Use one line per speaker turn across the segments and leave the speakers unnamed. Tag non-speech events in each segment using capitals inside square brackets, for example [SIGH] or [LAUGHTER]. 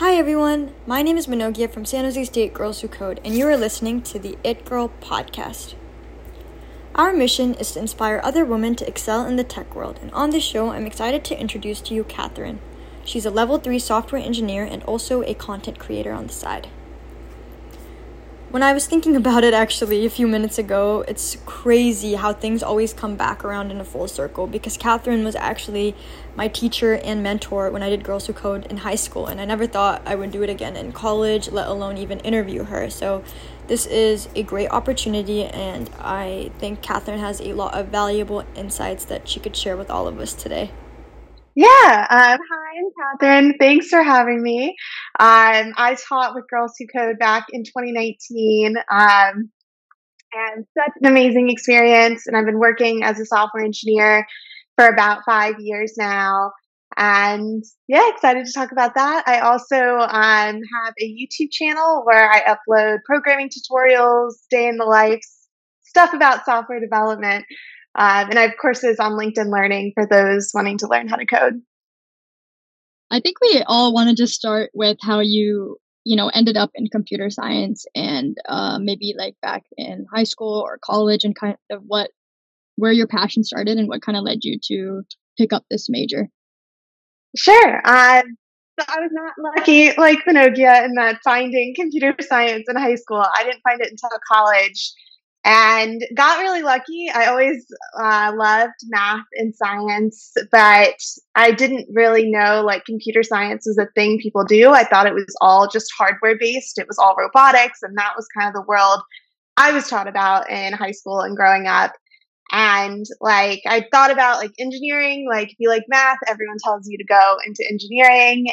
Hi everyone, my name is Minogia from San Jose State Girls Who Code, and you are listening to the It Girl podcast. Our mission is to inspire other women to excel in the tech world, and on this show, I'm excited to introduce to you Kathryn. She's a level 3 software engineer and also a content creator on the side. When I was thinking about it actually a few minutes ago, it's crazy how things always come back around in a full circle because Kathryn was actually my teacher and mentor when I did Girls Who Code in high school, and I never thought I would do it again in college, let alone even interview her. So, this is a great opportunity, and I think Kathryn has a lot of valuable insights that she could share with all of us today.
Yeah. Um, Kathryn. Thanks for having me. Um, I taught with Girls Who Code back in 2019. Um, and such an amazing experience. And I've been working as a software engineer for about five years now. And yeah, excited to talk about that. I also um, have a YouTube channel where I upload programming tutorials, day in the life, stuff about software development. Um, and I have courses on LinkedIn Learning for those wanting to learn how to code.
I think we all want to just start with how you, you know, ended up in computer science and uh, maybe like back in high school or college and kind of what, where your passion started and what kind of led you to pick up this major.
Sure. Um, so I was not lucky like Minogia in that finding computer science in high school. I didn't find it until college and got really lucky. I always uh, loved math and science, but I didn't really know like computer science was a thing people do. I thought it was all just hardware based, it was all robotics, and that was kind of the world I was taught about in high school and growing up. And like, I thought about like engineering, like, if you like math, everyone tells you to go into engineering.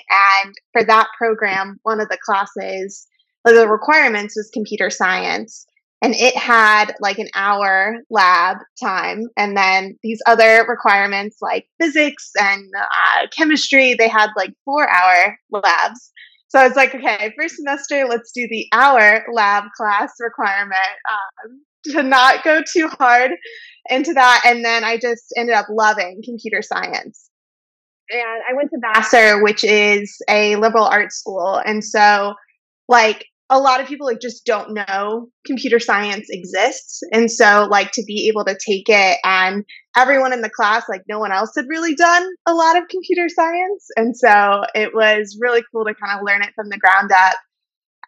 And for that program, one of the classes, the requirements was computer science and it had like an hour lab time. And then these other requirements like physics and uh, chemistry they had like four hour labs. So i was like okay first semester let's do the hour lab class requirement. Um, to not go too hard into that. And then i just ended up loving computer science. And i went to vassar which is a liberal arts school. And so like a lot of people like just don't know computer science exists. And so like to be able to take it and everyone in the class like no one else had really done a lot of computer science. And so it was really cool to kind of learn it from the ground up.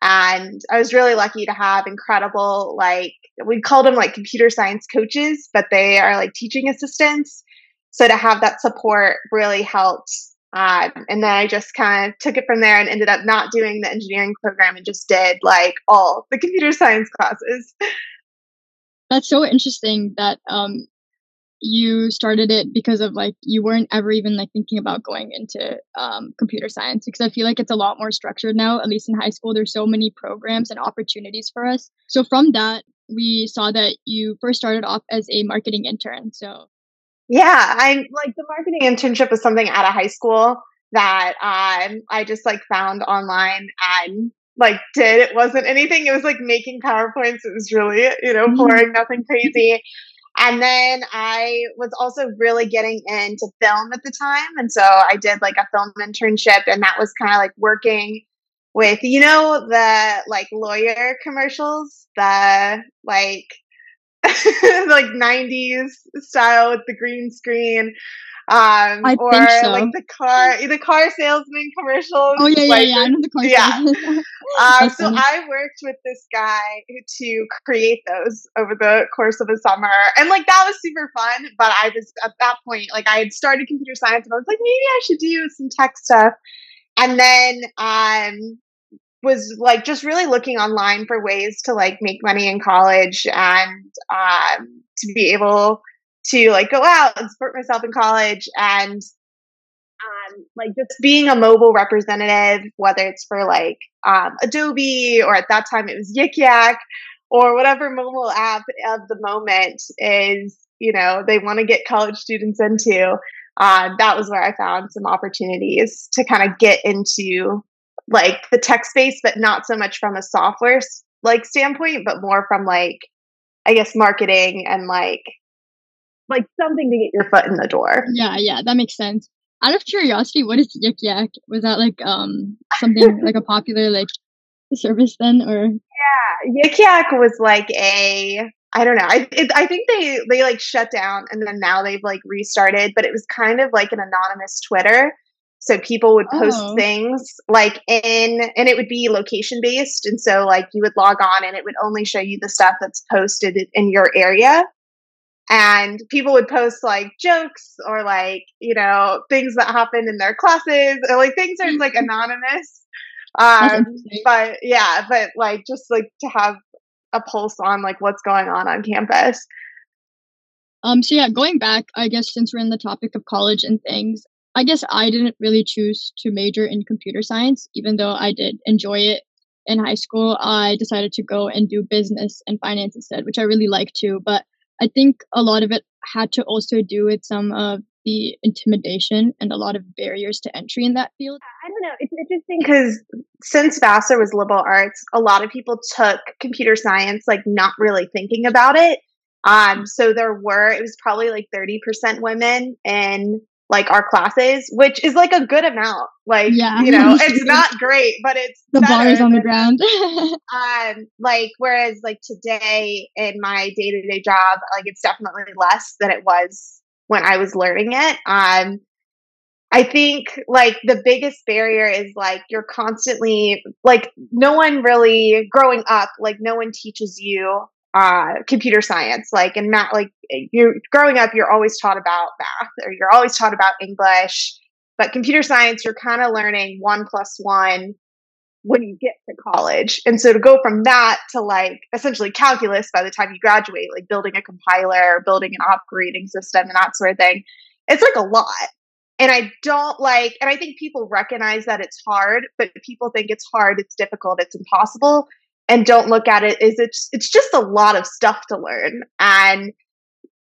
And i was really lucky to have incredible like we called them like computer science coaches but they are like teaching assistants. So to have that support really helped um, and then I just kind of took it from there and ended up not doing the engineering program and just did like all the computer science classes.
That's so interesting that um, you started it because of like you weren't ever even like thinking about going into um, computer science because I feel like it's a lot more structured now. At least in high school, there's so many programs and opportunities for us. So from that, we saw that you first started off as a marketing intern. So
yeah, I'm like the marketing internship was something out of high school that um, I just like found online and like did. It wasn't anything. It was like making PowerPoints. It was really, you know, mm-hmm. boring, nothing crazy. And then I was also really getting into film at the time. And so I did like a film internship and that was kind of like working with, you know, the like lawyer commercials, the like [LAUGHS] like 90s style with the green screen. Um,
I
or
so.
like the car, the car salesman commercials.
Oh yeah, yeah,
like,
yeah. I know the car
yeah. um, [LAUGHS] so I worked with this guy to create those over the course of a summer, and like that was super fun. But I was at that point, like I had started computer science, and I was like, maybe I should do some tech stuff. And then um, was like just really looking online for ways to like make money in college and um, to be able to like go out and support myself in college and um, like just being a mobile representative, whether it's for like um, Adobe or at that time it was Yik Yak or whatever mobile app of the moment is, you know, they want to get college students into. Uh, that was where I found some opportunities to kind of get into like the tech space, but not so much from a software like standpoint, but more from like, I guess, marketing and like, like something to get your foot in the door.
Yeah, yeah, that makes sense. out of curiosity, what is Yik Yak? Was that like um something like a popular like service then, or?
Yeah, Yik Yak was like a I don't know. I it, I think they they like shut down and then now they've like restarted, but it was kind of like an anonymous Twitter. So people would post oh. things like in and it would be location based and so like you would log on and it would only show you the stuff that's posted in your area. And people would post like jokes or like, you know, things that happen in their classes or like things are like anonymous. Um, but yeah, but like just like to have a pulse on like what's going on on campus.
Um, so yeah, going back, I guess since we're in the topic of college and things, I guess I didn't really choose to major in computer science, even though I did enjoy it in high school. I decided to go and do business and finance instead, which I really like too. But I think a lot of it had to also do with some of the intimidation and a lot of barriers to entry in that field?
I don't know. It's interesting because since Vassar was liberal arts, a lot of people took computer science like not really thinking about it. Um, so there were it was probably like thirty percent women in like our classes, which is like a good amount. Like yeah. you know, [LAUGHS] it's not great, but it's
the bar is on the ground. [LAUGHS]
um, like whereas like today in my day to day job, like it's definitely less than it was when I was learning it. Um, I think like the biggest barrier is like you're constantly like no one really growing up like no one teaches you uh computer science like and math like you're growing up you're always taught about math or you're always taught about English but computer science you're kind of learning 1 plus 1 when you get to college. And so to go from that to like essentially calculus by the time you graduate, like building a compiler, building an operating system, and that sort of thing, it's like a lot. And I don't like, and I think people recognize that it's hard, but people think it's hard, it's difficult, it's impossible, and don't look at it as it's it's just a lot of stuff to learn. And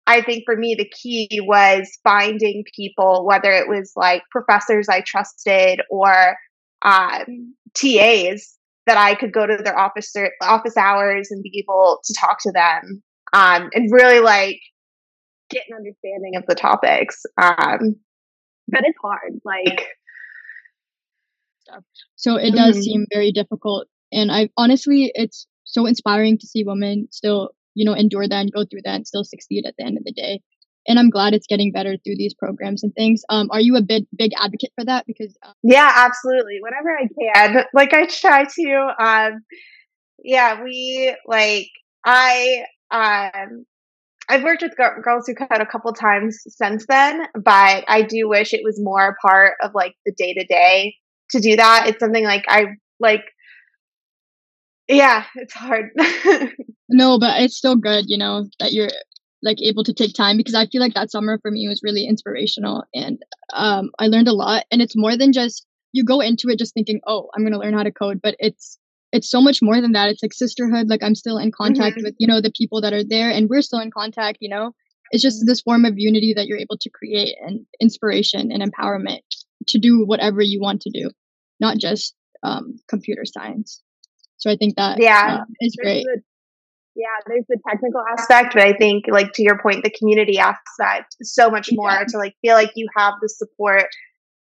I think for me, the key was finding people, whether it was like professors I trusted or um, TAs that I could go to their office office hours and be able to talk to them um, and really like get an understanding of the topics. Um, but it's hard, like.
So it does mm-hmm. seem very difficult, and I honestly, it's so inspiring to see women still, you know, endure that and go through that and still succeed at the end of the day and I'm glad it's getting better through these programs and things. Um, are you a big big advocate for that? Because
um, yeah, absolutely. Whenever I can, like I try to. Um, yeah, we like I um I've worked with Girls Who Code a couple times since then, but I do wish it was more a part of like the day to day to do that. It's something like I like. Yeah, it's hard. [LAUGHS]
no, but it's still good, you know, that you're like able to take time because I feel like that summer for me was really inspirational and um, I learned a lot. And it's more than just you go into it just thinking, oh, I'm going to learn how to code, but it's it's so much more than that. It's like sisterhood. Like I'm still in contact mm-hmm. with you know the people that are there, and we're still in contact. You know, it's just this form of unity that you're able to create and inspiration and empowerment to do whatever you want to do, not just um, computer science. So I think that
yeah
uh, is great.
Yeah, there's the technical aspect, but I think like to your point, the community aspect so much more yeah. to like feel like you have the support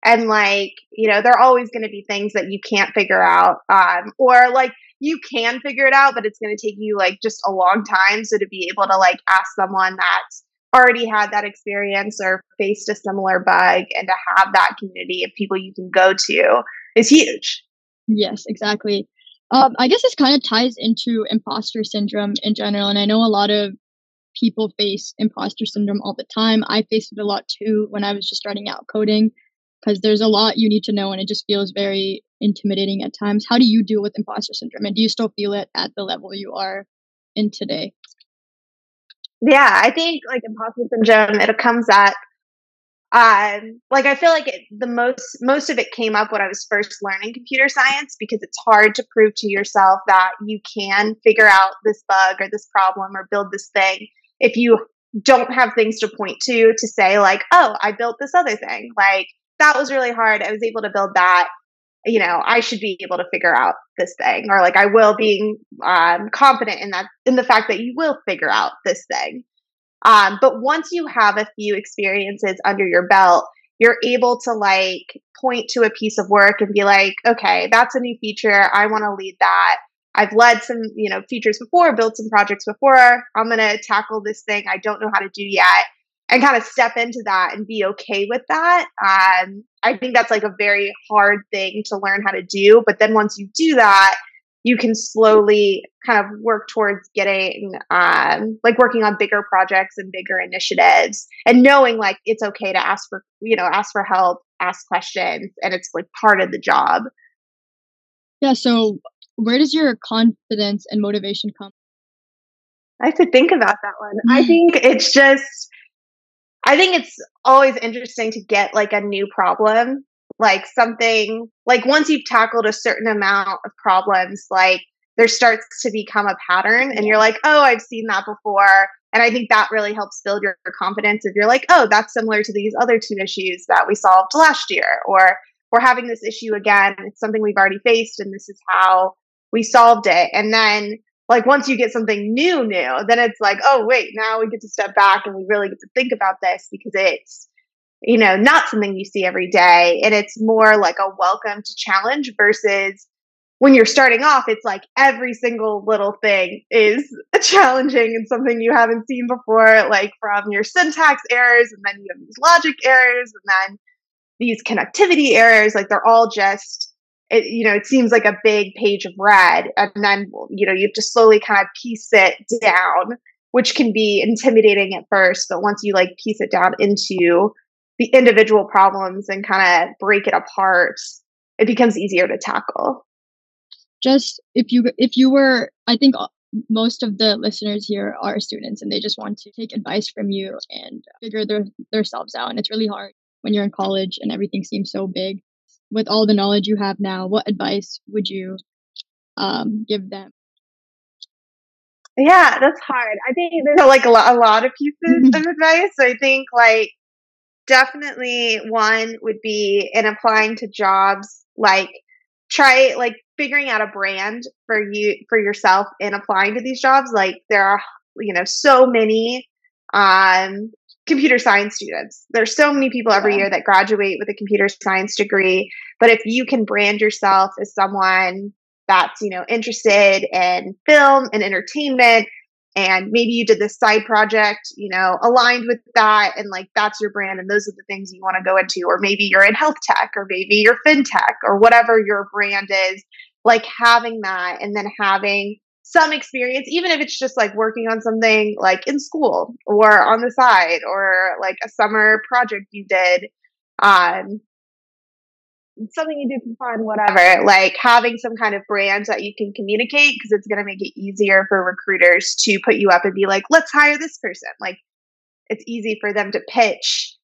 and like, you know, there are always going to be things that you can't figure out. Um, or like you can figure it out, but it's going to take you like just a long time. So to be able to like ask someone that's already had that experience or faced a similar bug and to have that community of people you can go to is huge.
Yes, exactly. Um, I guess this kind of ties into imposter syndrome in general, and I know a lot of people face imposter syndrome all the time. I faced it a lot too when I was just starting out coding, because there's a lot you need to know, and it just feels very intimidating at times. How do you deal with imposter syndrome, and do you still feel it at the level you are in today?
Yeah, I think like imposter syndrome, it comes at um, like I feel like it, the most most of it came up when I was first learning computer science because it's hard to prove to yourself that you can figure out this bug or this problem or build this thing if you don't have things to point to to say like, oh, I built this other thing. Like that was really hard. I was able to build that. You know, I should be able to figure out this thing, or like I will being um, confident in that in the fact that you will figure out this thing. Um, but once you have a few experiences under your belt, you're able to like point to a piece of work and be like, okay, that's a new feature. I want to lead that. I've led some, you know, features before, built some projects before. I'm going to tackle this thing I don't know how to do yet and kind of step into that and be okay with that. Um, I think that's like a very hard thing to learn how to do. But then once you do that, you can slowly kind of work towards getting um, like working on bigger projects and bigger initiatives and knowing like it's okay to ask for you know ask for help ask questions and it's like part of the job.
Yeah so where does your confidence and motivation come
i have to think about that one. I [LAUGHS] think it's just i think it's always interesting to get like a new problem like something like once you've tackled a certain amount of problems like there starts to become a pattern and you're like oh i've seen that before. And i think that really helps build your confidence if you're like oh that's similar to these other two issues that we solved last year or we're having this issue again. It's something we've already faced and this is how we solved it. And then like once you get something new new then it's like oh wait now we get to step back and we really get to think about this because it's you know, not something you see every day. And it's more like a welcome to challenge versus when you're starting off, it's like every single little thing is [LAUGHS] challenging and something you haven't seen before, like from your syntax errors, and then you have these logic errors, and then these connectivity errors. Like they're all just, it, you know, it seems like a big page of red. And then, you know, you have to slowly kind of piece it down, which can be intimidating at first. But once you like piece it down into the individual problems and kind of break it apart, it becomes easier to tackle.
Just if you if you were, I think most of the listeners here are students and they just want to take advice from you and figure their themselves out. And it's really hard when you're in college and everything seems so big. With all the knowledge you have now, what advice would you um, give them?
Yeah, that's hard. I think there's like a lot, a lot of pieces of [LAUGHS] advice. So I think like definitely one would be in applying to jobs like try like figuring out a brand for you for yourself in applying to these jobs. Like there are you know so many um computer science students. There's so many people every year that graduate with a computer science degree. But if you can brand yourself as someone that's you know interested in film and entertainment and maybe you did this side project you know aligned with that and like that's your brand and those are the things you want to go into or maybe you're in health tech or maybe you're fintech or whatever your brand is like having that and then having some experience even if it's just like working on something like in school or on the side or like a summer project you did um something you do for fun, whatever. Like having some kind of brand that you can communicate because it's going to make it easier for recruiters to put you up and be like, let's hire this person. Like it's easy for them to pitch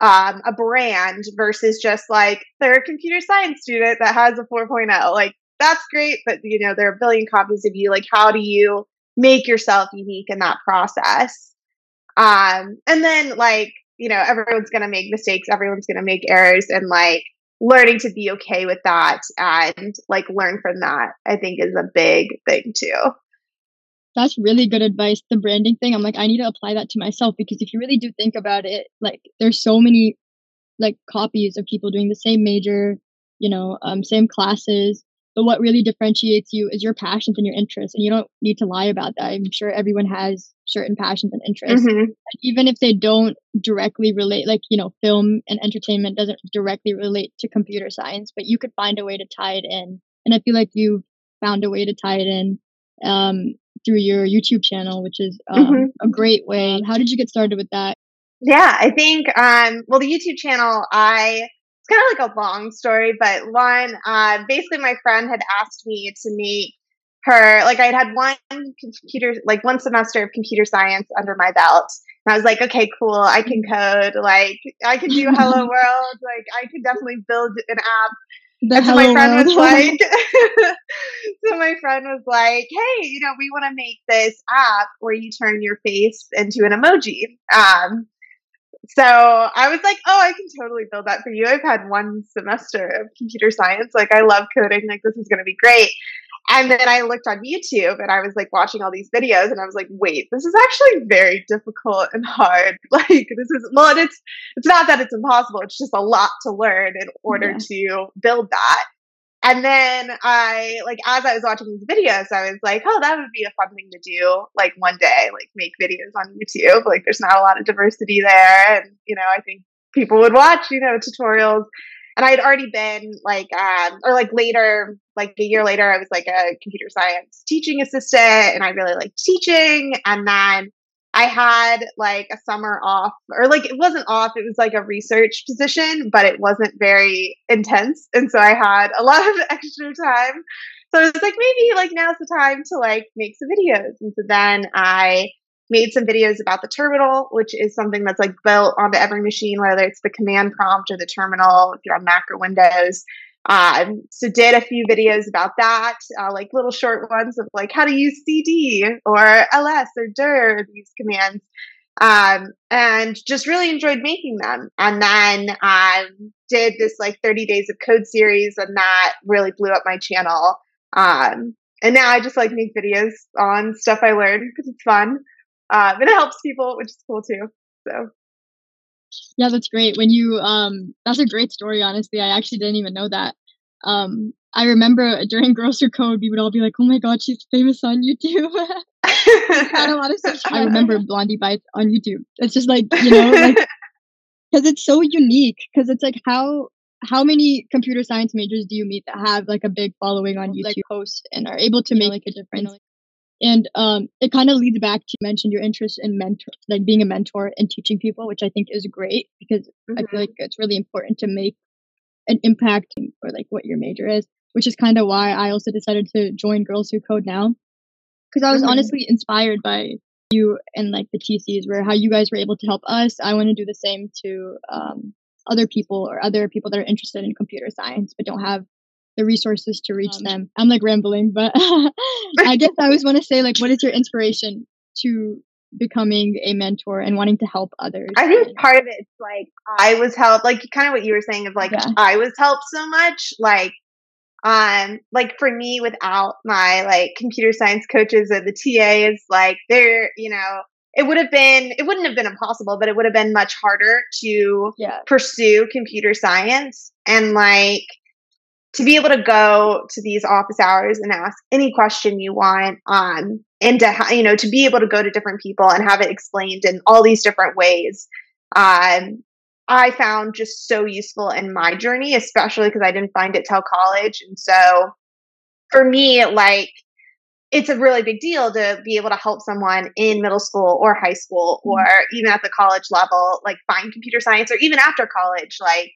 um, a brand versus just like they're a computer science student that has a 4.0. Like that's great, but you know, there are a billion copies of you. Like, how do you make yourself unique in that process? Um, and then like, you know, everyone's going to make mistakes, everyone's going to make errors, and like, learning to be okay with that and like learn from that, I think is a big thing too.
That's really good advice. The branding thing, I'm like, I need to apply that to myself because if you really do think about it, like there's so many like copies of people doing the same major, you know, um, same classes, but what really differentiates you is your passions and your interests. And you don't need to lie about that. I'm sure everyone has certain passions and interests. Mm-hmm. Even if they don't directly relate, like, you know, film and entertainment doesn't directly relate to computer science, but you could find a way to tie it in. And I feel like you've found a way to tie it in um, through your YouTube channel, which is um, mm-hmm. a great way. How did you get started with that?
Yeah, I think, um, well, the YouTube channel, I it's kind of like a long story, but one, uh, basically my friend had asked me to make her, like I had had one computer, like one semester of computer science under my belt. And I was like, okay, cool. I can code. Like I can do hello [LAUGHS] world. Like I can definitely build an app. The and so my friend world. was like, [LAUGHS] so my friend was like, hey, you know, we want to make this app where you turn your face into an emoji. Um, so I was like, oh, I can totally build that for you. I've had one semester of computer science. Like, I love coding. Like, this is going to be great. And then I looked on YouTube and I was like watching all these videos and I was like, wait, this is actually very difficult and hard. [LAUGHS] Like this is well, and it's it's not that it's impossible, it's just a lot to learn in order yeah. to build that. And then I like as I was watching these videos, I was like, oh, that would be a fun thing to do like one day, like make videos on YouTube. Like there's not a lot of diversity there. And, you know, I think people would watch, you know, tutorials. And I had already been like, um, or like later, like a year later, I was like a computer science teaching assistant and I really liked teaching. And then I had like a summer off, or like it wasn't off, it was like a research position, but it wasn't very intense. And so I had a lot of [LAUGHS] extra time. So I was like, maybe like now's the time to like make some videos. And so then I made some videos about the terminal, which is something that's like built onto every machine, whether it's the command prompt or the terminal, if you're on Mac or Windows. Um, so did a few videos about that, uh, like little short ones of like how to use CD or ls or dir these commands, um, and just really enjoyed making them. And then um, did this like 30 days of code series, and that really blew up my channel. Um, and now I just like make videos on stuff I learned because it's fun, um, and it helps people, which is cool too. So
yeah, that's great. When you um that's a great story, honestly. I actually didn't even know that. Um I remember during [LAUGHS] Who Code, we would all be like, Oh my god, she's famous on YouTube. a lot of I remember [LAUGHS] Blondiebytes on YouTube. It's just like, you know, like [LAUGHS] because it's so unique. Because it's like how how many computer science majors do you meet that have like a big following on YouTube, like, post and are able to make like a difference? You know, like, and um, it kind of leads back to you mentioned your interest in mentor, like being a mentor and teaching people, which I think is great because mm-hmm. I feel mm-hmm. like it's really important to make an impact or like what your major is, which is kind of why I also decided to join Girls Who Code now. Because I was mm-hmm. honestly inspired by you and like the TCs, where how you guys were able to help us. I want to do the same to um, other people or other people that are interested in computer science but don't have the resources to reach um, them. I'm like rambling, but [LAUGHS] I guess I always want to say like, what is your inspiration to becoming a mentor and wanting to help others?
I think part of it's like I was helped, like kind of what you were saying of like yeah. I was helped so much, like um like for me without my like computer science coaches or the TAs like they're you know it would have been it wouldn't have been impossible but it would have been much harder to yeah. pursue computer science and like to be able to go to these office hours and ask any question you want um, and to ha- you know to be able to go to different people and have it explained in all these different ways um, i found just so useful in my journey especially because i didn't find it till college and so for me like it's a really big deal to be able to help someone in middle school or high school mm-hmm. or even at the college level like find computer science or even after college like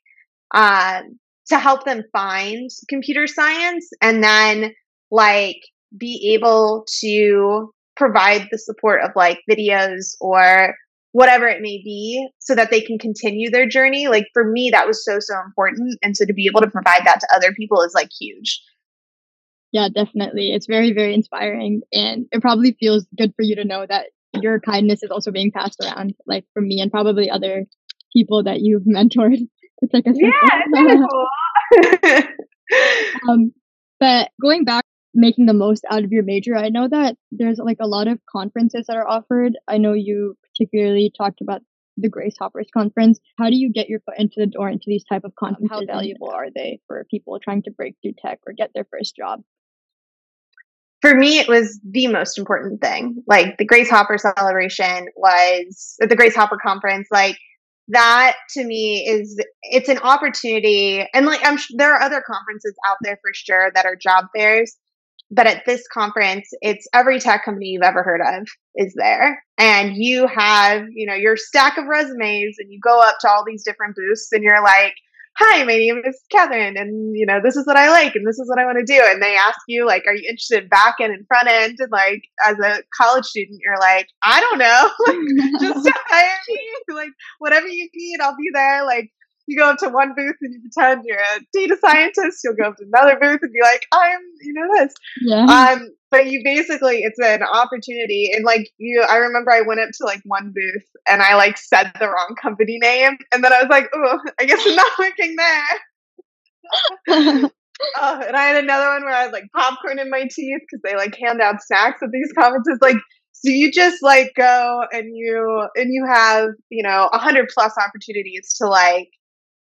um, to help them find computer science and then like be able to provide the support of like videos or whatever it may be so that they can continue their journey. Like for me that was so so important. And so to be able to provide that to other people is like huge.
Yeah definitely. It's very very inspiring. And it probably feels good for you to know that your kindness is also being passed around like from me and probably other people that you've [LAUGHS] mentored it's like a
yeah,
cool. [LAUGHS] um, but going back, making the most out of your major, I know that there's like a lot of conferences that are offered. I know you particularly talked about the Grace Hoppers conference. How do you get your foot into the door into these type of conferences? How valuable are they for people trying to break through tech or get their first job?
For me, it was the most important thing. Like the Grace Hopper celebration was the Grace Hopper conference. Like that to me is it's an opportunity and like i'm there are other conferences out there for sure that are job fairs but at this conference it's every tech company you've ever heard of is there. And you have you know your stack of resumes and you go up to all these different booths and you're like hi, my name is Kathryn, and you know, this is what I like, and this is what I want to do. And they ask you, like, are you interested in back end and front end? And like, as a college student, you're like, I don't know, [LAUGHS] like, just [LAUGHS] [LAUGHS] hire me. Like, whatever you need, I'll be there. Like, you go up to one booth and you pretend you're a data scientist. You'll go up to another booth and be like, I'm, you know, this. Yeah. Um, but you basically, it's an opportunity. And like you, I remember I went up to like one booth and I like said the wrong company name. And then I was like, oh, I guess I'm not [LAUGHS] working there. [LAUGHS] oh, and I had another one where I had like popcorn in my teeth because they like hand out snacks at these conferences. Like, so you just like go and you and you have you know a hundred plus opportunities to like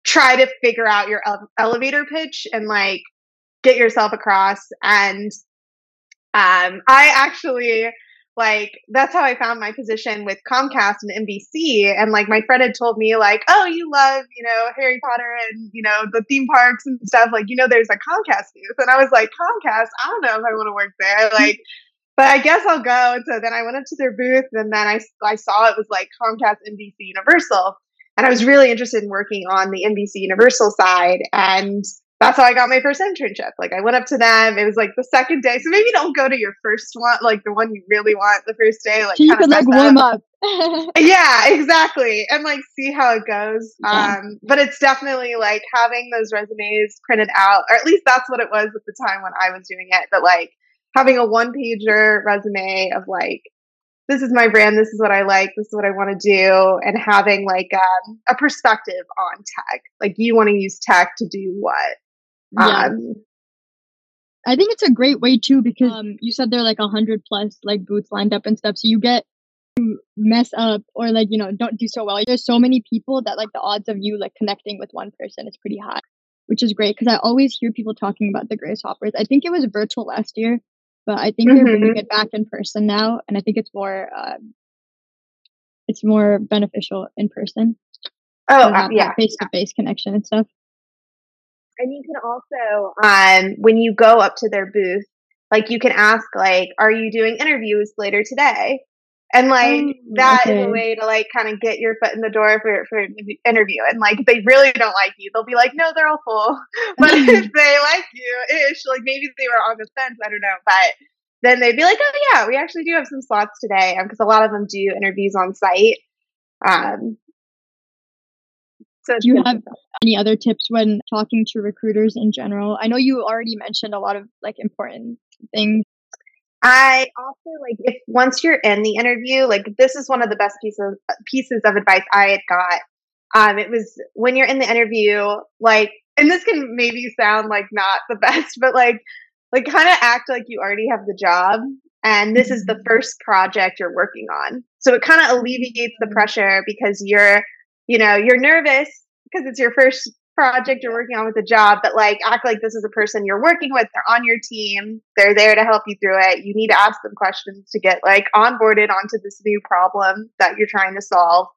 try to figure out your ele- elevator pitch and like get yourself across. And um, I actually like that's how I found my position with Comcast and NBC. And like my friend had told me, like, oh, you love, you know, Harry Potter and you know the theme parks and stuff. Like, you know, there's a Comcast booth, and I was like, Comcast, I don't know if I want to work there. [LAUGHS] Like, but I guess I'll go. And so then I went up to their booth, and then I I saw it was like Comcast, NBC, Universal, and I was really interested in working on the NBC Universal side and that's how I got my first internship. Like I went up to them. It was like the second day. So maybe don't go to your first one, like the one you really want the first day. Like
so you could like warm up.
up. [LAUGHS] [LAUGHS] yeah, exactly. And like see how it goes. Yeah. Um, but it's definitely like having those resumes printed out, or at least that's what it was at the time when I was doing it. But like having a one pager resume of like this is my brand, this is what I like, this is what I want to do, and having like um, a perspective on tech. Like you want to use tech to do what?
Yeah. Um, I think it's a great way too because um, you said there are like a hundred plus like booths lined up and stuff, so you get to mess up or like you know don't do so well. There's so many people that like the odds of you like connecting with one person is pretty high, which is great because I always hear people talking about the Grace Hoppers. I think it was virtual last year, but I think mm-hmm. they're bringing it back in person now, and I think it's more uh, it's more beneficial in person.
Oh, uh, yeah,
face to face connection and stuff.
And you can also, um, when you go up to their booth, like you can ask, like, "Are you doing interviews later today?" And like mm, that okay. is a way to like kind of get your foot in the door for for an interview. And like if they really don't like you, they'll be like, "No, they're all full." [LAUGHS] but [LAUGHS] if they like you, ish, like maybe they were on the fence, I don't know, but then they'd be like, "Oh yeah, we actually do have some slots today," because um, a lot of them do interviews on site. Um,
so do you have any other tips when talking to recruiters in general? I know you already mentioned a lot of like important things.
I also like if once you're in the interview, like this is one of the best pieces pieces of advice I had got. Um, it was when you're in the interview, like, and this can maybe sound like not the [LAUGHS] best, but like, like kind of act like you already have the job and this is the mm-hmm. first project you're working on. So it kind of alleviates the pressure because you're you know, you're nervous because it's your first project you're working on with a job, but like act like this is a person you're working with. They're on your team. They're there to help you through it. You need to ask them questions to get like onboarded onto this new problem that you're trying to solve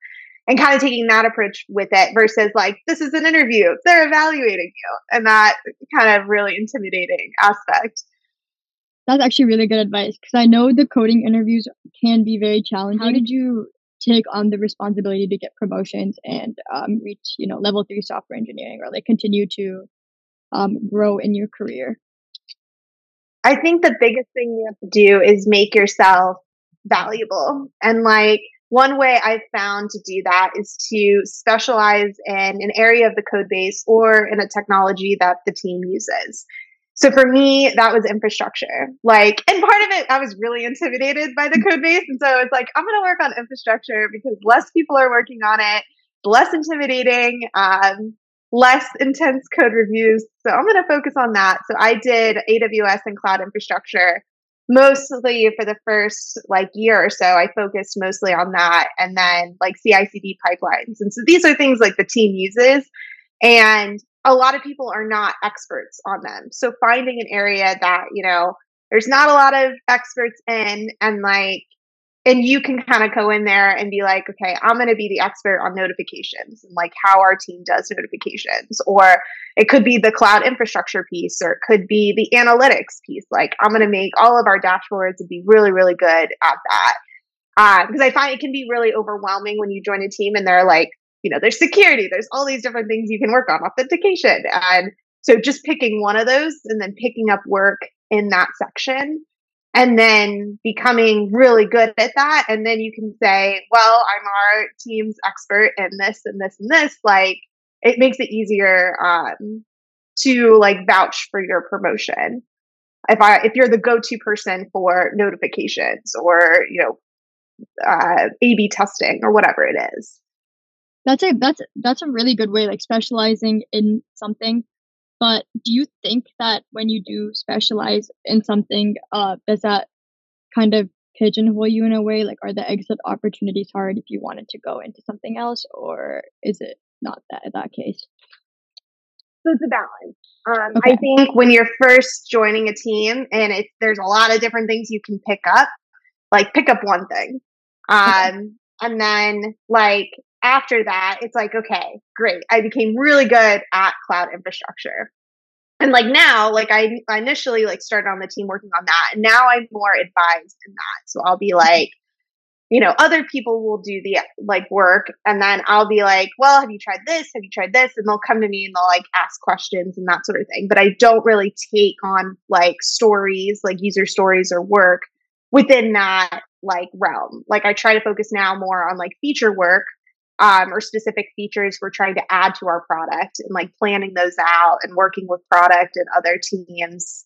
and kind of taking that approach with it versus like this is an interview. They're evaluating you and that kind of really intimidating aspect.
That's actually really good advice because I know the coding interviews can be very challenging. How did you take on the responsibility to get promotions and um, reach you know level three software engineering or like continue to um, grow in your career
i think the biggest thing you have to do is make yourself valuable and like one way I've found to do that is to specialize in an area of the code base or in a technology that the team uses. So for me, that was infrastructure. Like, and part of it, I was really intimidated by the code base. And so it's like, I'm going to work on infrastructure because less people are working on it, less intimidating, um, less intense code reviews. So I'm going to focus on that. So I did AWS and cloud infrastructure mostly for the first like year or so. I focused mostly on that and then like CI CD pipelines. And so these are things like the team uses. And a lot of people are not experts on them. So finding an area that, you know, there's not a lot of experts in and like and you can kind of go in there and be like, okay, I'm going to be the expert on notifications and like how our team does notifications. Or it could be the cloud infrastructure piece, or it could be the analytics piece. Like, I'm going to make all of our dashboards and be really, really good at that. Uh, because I find it can be really overwhelming when you join a team and they're like, you know, there's security, there's all these different things you can work on, authentication. And so just picking one of those and then picking up work in that section and then becoming really good at that. And then you can say, well, I'm our team's expert in this and this and this. Like it makes it easier um, to like vouch for your promotion. If I if you're the go-to person for notifications or you know uh, A/B testing or whatever it is
that's a that's that's a really good way like specializing in something But do you think that when you do specialize in something, uh, does that kind of pigeonhole you in a way? Like, are the exit opportunities hard if you wanted to go into something else, or is it not that that case?
So it's a balance. Um, okay. I think when you're first joining a team and it's there's a lot of different things you can pick up, like pick up one thing. Um, okay. and then like after that, it's like, okay, great. I became really good at cloud infrastructure. And like now, like I, initially like started on the team working on that and now I'm more advised in that. So I'll be like, you know, other people will do the like work and then I'll be like, well, have you tried this? Have you tried this? And they'll come to me and they'll like ask questions and that sort of thing. But I don't really take on like stories, like user stories or work within that like realm. Like I try to focus now more on like feature work um, or specific features we're trying to add to our product and like planning those out and working with product and other teams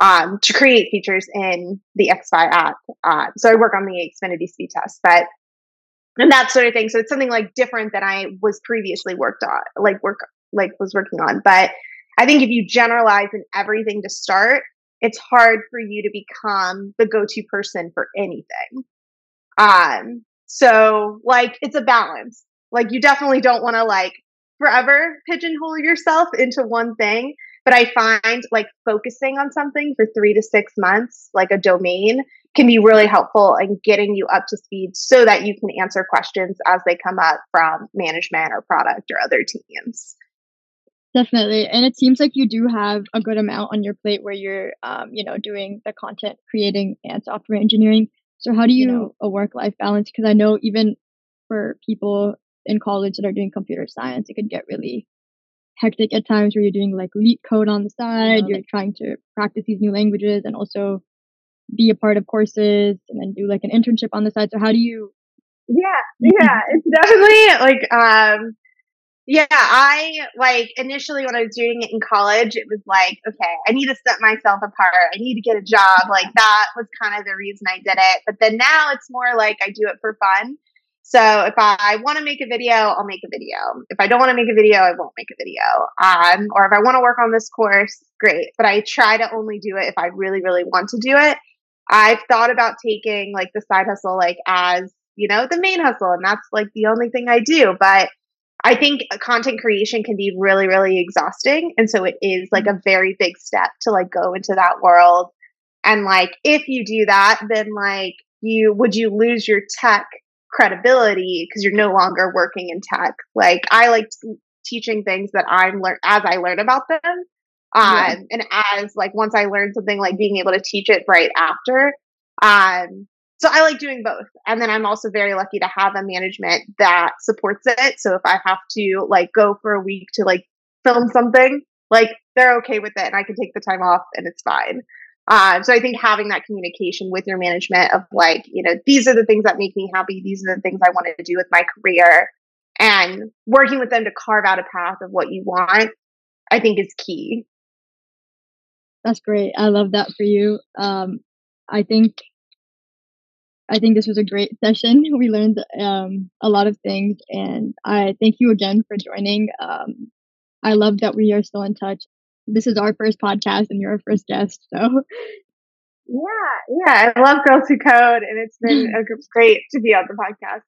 um, to create features in the XFi app. Uh, so I work on the Xfinity speed test, but and that sort of thing. So it's something like different than I was previously worked on, like work like was working on. But I think if you generalize in everything to start, it's hard for you to become the go-to person for anything. Um, so like it's a balance. Like you definitely don't want to like forever pigeonhole yourself into one thing. But I find like focusing on something for three to six months, like a domain, can be really helpful in getting you up to speed so that you can answer questions as they come up from management or product or other teams.
Definitely. And it seems like you do have a good amount on your plate where you're, um, you know, doing the content creating and software engineering. So how do you, you know, a work life balance? Because I know even for people in college that are doing computer science, it could get really hectic at times where you're doing like LeetCode on the side, you're trying to practice these new languages and also be a part of courses and then do like an internship on the side. So how do you
Yeah, [LAUGHS] yeah, it's definitely like um yeah, I like initially when I was doing it in college, it was like, okay, I need to set myself apart. I need to get a job. Like that was kind of the reason I did it. But then now it's more like I do it for fun. So if I want to make a video, I'll make a video. If I don't want to make a video, I won't make a video. Um, or if I want to work on this course, great. But I try to only do it if I really, really want to do it. I've thought about taking like the side hustle like as, you know, the main hustle and that's like the only thing I do. But I think content creation can be really, really exhausting. And so it is like a very big step to like go into that world. And like if you do that, then like you would you lose your tech credibility because you're no longer working in tech. Like I like teaching things that I'm learn as I learn about them. Um, yeah. and as like once I learn something, like being able to teach it right after. Um, so I like doing both. And then I'm also very lucky to have a management that supports it. So if I have to like go for a week to like film something, like they're okay with it and I can take the time off and it's fine. Uh, so I think having that communication with your management of like, you know, these are the things that make me happy. These are the things I wanted to do with my career and working with them to carve out a path of what you want, I think is key.
That's great. I love that for you. Um, I think, I think this was a great session. [LAUGHS] We learned um, a lot of things, and I thank you again for joining. Um, I love that we are still in touch this is our first podcast and you're our first guest. So
yeah, yeah, I love Girls Who Code, and it's been [LAUGHS] a, great to be on the podcast.